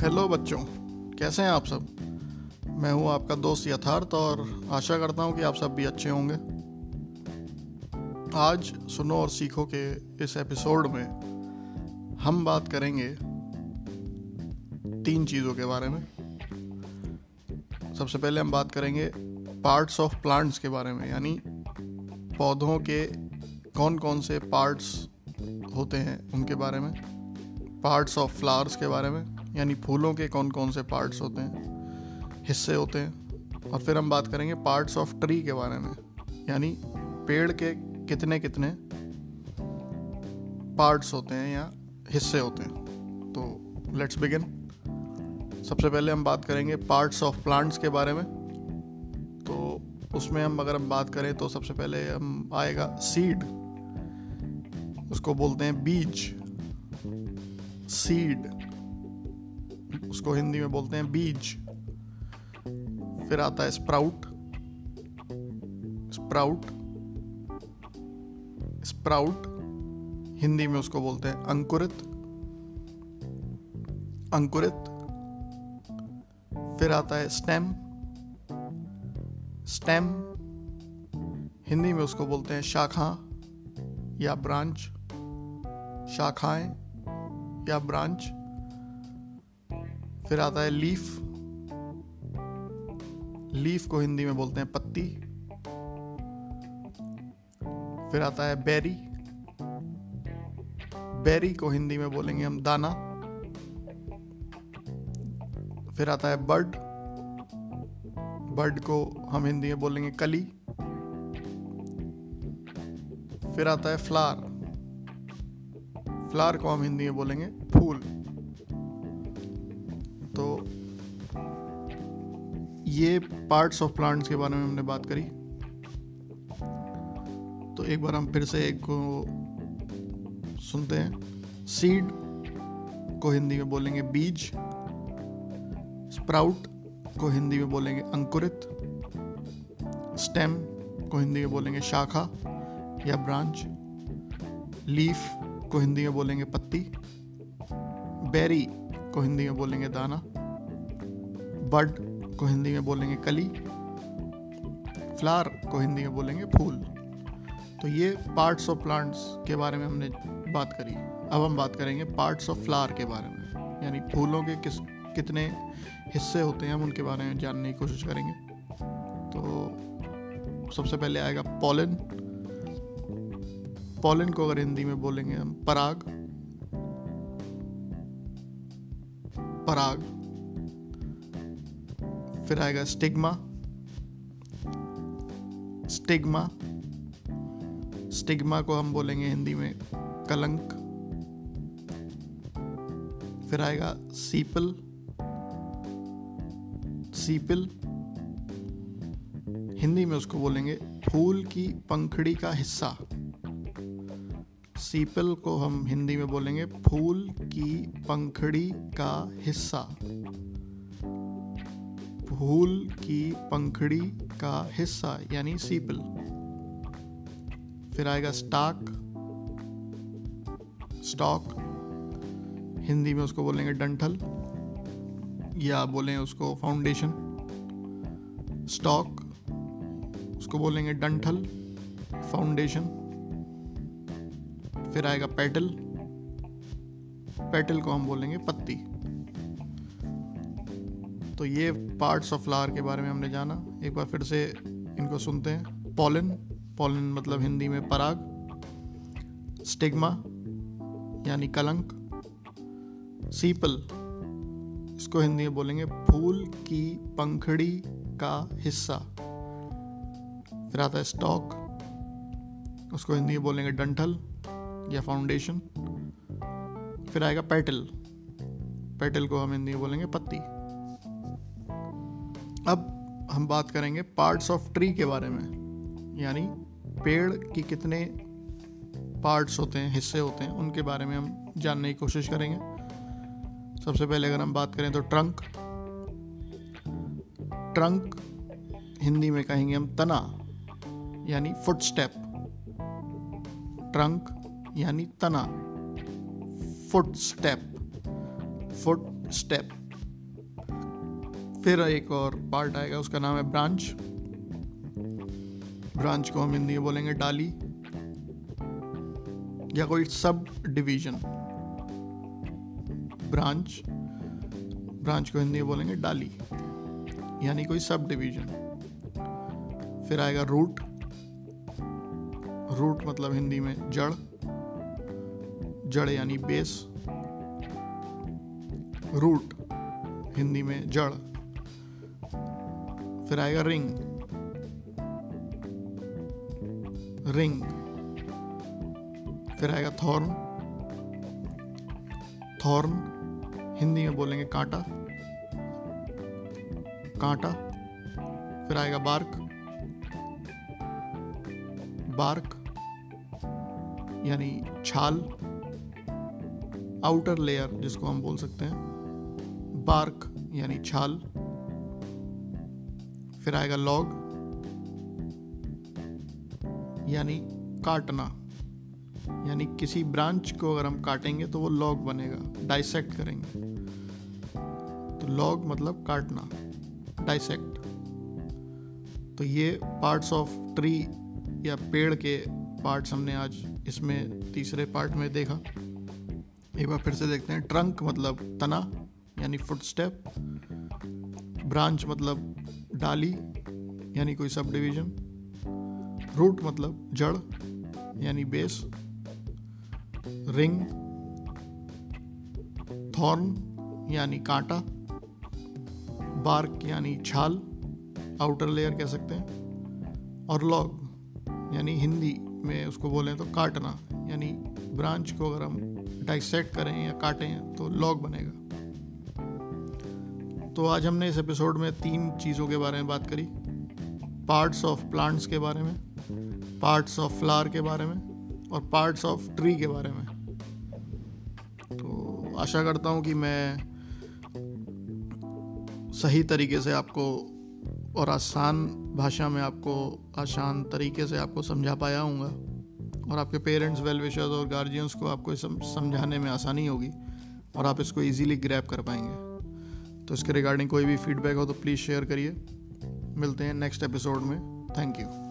Hello बच्चों। कैसे हैं आप सब? मैं हूँ आपका दोस्त यथार्थ और आशा करता हूँ कि आप सब भी अच्छे होंगे। आज सुनो और सीखो के इस एपिसोड में हम बात करेंगे तीन चीज़ों के बारे में। सबसे पहले हम बात करेंगे पार्ट्स ऑफ़ प्लांट्स के बारे में, यानी पौधों के कौन कौन से पार्ट्स होते हैं उनके बारे में पार्ट्स ऑफ़ फ्लावर्स के बारे में। यानी फूलों के कौन कौन से पार्ट्स होते हैं, हिस्से होते हैं, और फिर हम बात करेंगे पार्ट्स ऑफ़ ट्री के बारे में, यानी पेड़ के कितने कितने पार्ट्स होते हैं या हिस्से होते हैं। तो लेट्स बिगिन सबसे पहले हम बात करेंगे पार्ट्स ऑफ़ प्लांट्स के बारे में। तो उसमें हम अगर हम बात करें तो सबसे पहले हम आएगा सीड उसको बोलते हैं बीज। सीड उसको हिंदी में बोलते हैं बीज। फिर आता है स्प्राउट। स्प्राउट। स्प्राउट, हिंदी में उसको बोलते हैं अंकुरित। अंकुरित। फिर आता है स्टेम। स्टेम, हिंदी में उसको बोलते हैं शाखा या ब्रांच। शाखाएँ या ब्रांच। फिर आता है लीफ। लीफ को हिंदी में बोलते हैं पत्ती। फिर आता है बेरी। बेरी को हिंदी में बोलेंगे हम दाना। फिर आता है बर्ड। बर्ड को हम हिंदी में बोलेंगे कली। फिर आता है फ्लार। फ्लार को हम हिंदी में बोलेंगे फूल। तो ये पार्ट्स ऑफ़ प्लांट्स के बारे में हमने बात करी। तो एक बार हम फिर से एक को सुनते हैं। सीड को हिंदी में बोलेंगे बीज स्प्राउट को हिंदी में बोलेंगे अंकुरित स्टेम को हिंदी में बोलेंगे शाखा या ब्रांच लीफ को हिंदी में बोलेंगे पत्ती बेरी को हिंदी में बोलेंगे दाना। बड को हिंदी में बोलेंगे कली फ्लावर को हिंदी में बोलेंगे फूल। तो ये पार्ट्स ऑफ़ प्लांट्स के बारे में हमने बात करी। अब हम बात करेंगे पार्ट्स ऑफ़ फ्लावर के बारे में। यानी फूलों के किस, कितने हिस्से होते हैं हम उनके बारे में जानने की कोशिश करेंगे। तो सबसे पहले आएगा पॉलन पॉलन को अगर हिंदी में बोलेंगे हम पराग। पराग। फिर आएगा स्टिग्मा। स्टिग्मा। स्टिग्मा को हम बोलेंगे हिंदी में कलंक। फिर आएगा सीपल। सीपल। हिंदी में उसको बोलेंगे फूल की पंखड़ी का हिस्सा। सीपल को हम हिंदी में बोलेंगे फूल की पंखड़ी का हिस्सा। फूल की पंखड़ी का हिस्सा, यानी सीपल। फिर आएगा स्टाक। स्टॉक। हिंदी में उसको बोलेंगे डंठल, या बोलें उसको फाउंडेशन। स्टॉक, उसको बोलेंगे डंठल, फाउंडेशन। फिर आएगा पेटल। पेटल को हम बोलेंगे पत्ती। तो ये पार्ट्स ऑफ़ फ्लावर के बारे में हमने जाना। एक बार फिर से इनको सुनते हैं। पॉलन पॉलन मतलब हिंदी में पराग। स्टिग्मा यानी कलंक। सीपल इसको हिंदी में बोलेंगे फूल की पंखड़ी का हिस्सा। फिर आता है स्टॉक उसको हिंदी में बोलेंगे डंठल या फाउंडेशन फिर आएगा पेटल पेटल को हम हिंदी में बोलेंगे पत्ती। अब हम बात करेंगे पार्ट्स ऑफ़ ट्री के बारे में। यानी पेड़ की कितने पार्ट्स होते हैं, हिस्से होते हैं, उनके बारे में हम जानने की कोशिश करेंगे। सबसे पहले अगर हम बात करें तो ट्रंक ट्रंक हिंदी में कहेंगे हम तना, यानी फुट स्टेप ट्रंक यानी तना। फुट स्टेप फुट स्टेप फिर एक और पार्ट आएगा, उसका नाम है ब्रांच ब्रांच को हम हिंदी में बोलेंगे डाली या कोई सब डिवीज़न ब्रांच ब्रांच को हिंदी में बोलेंगे डाली, यानी कोई सब डिवीज़न फिर आएगा रूट रूट मतलब हिंदी में जड़ जड़ यानी बेस रूट हिंदी में जड़. फिर आएगा रिंग। रिंग। फिर आएगा थॉर्न। थॉर्न, हिंदी में बोलेंगे कांटा। कांटा। फिर आएगा बार्क। बार्क, यानी छाल। आउटर लेयर जिसको हम बोल सकते हैं। बार्क, यानी छाल। फिर आएगा लॉग यानी काटना। यानी किसी ब्रांच को अगर हम काटेंगे तो वो लॉग बनेगा डाइसेक्ट करेंगे। तो लॉग मतलब काटना डाइसेक्ट तो ये पार्ट्स ऑफ़ ट्री या पेड़ के पार्ट्स हमने आज इसमें तीसरे पार्ट में देखा। एक बार फिर से देखते हैं। ट्रंक मतलब तना, यानी फुट स्टेप ब्रांच मतलब डाली, यानी कोई सब डिवीज़न। रूट मतलब जड़, यानी बेस। रिंग, थॉर्न, यानी कांटा। बार्क, यानी छाल, आउटर लेयर कह सकते हैं। और लॉग, यानी हिंदी में उसको बोलें तो काटना, यानी ब्रांच को अगर हम डाइसेक्ट करें या काटें तो लॉग बनेगा। तो आज हमने इस एपिसोड में तीन चीज़ों के बारे में बात करी। पार्ट्स ऑफ़ प्लांट्स के बारे में पार्ट्स ऑफ़ फ्लावर के बारे में और पार्ट्स ऑफ़ ट्री के बारे में। तो आशा करता हूँ कि मैं सही तरीके से आपको और आसान भाषा में आपको आसान तरीके से आपको समझा पाया हूँगा और आपके पेरेंट्स वेल विशर्स और गार्जियंस को आपको समझाने में आसानी होगी और आप इसको इजीली ग्रैप कर पाएँगे। तो इसके रिगार्डिंग कोई भी फीडबैक हो तो प्लीज़ शेयर करिए। मिलते हैं नेक्स्ट एपिसोड में। Thank you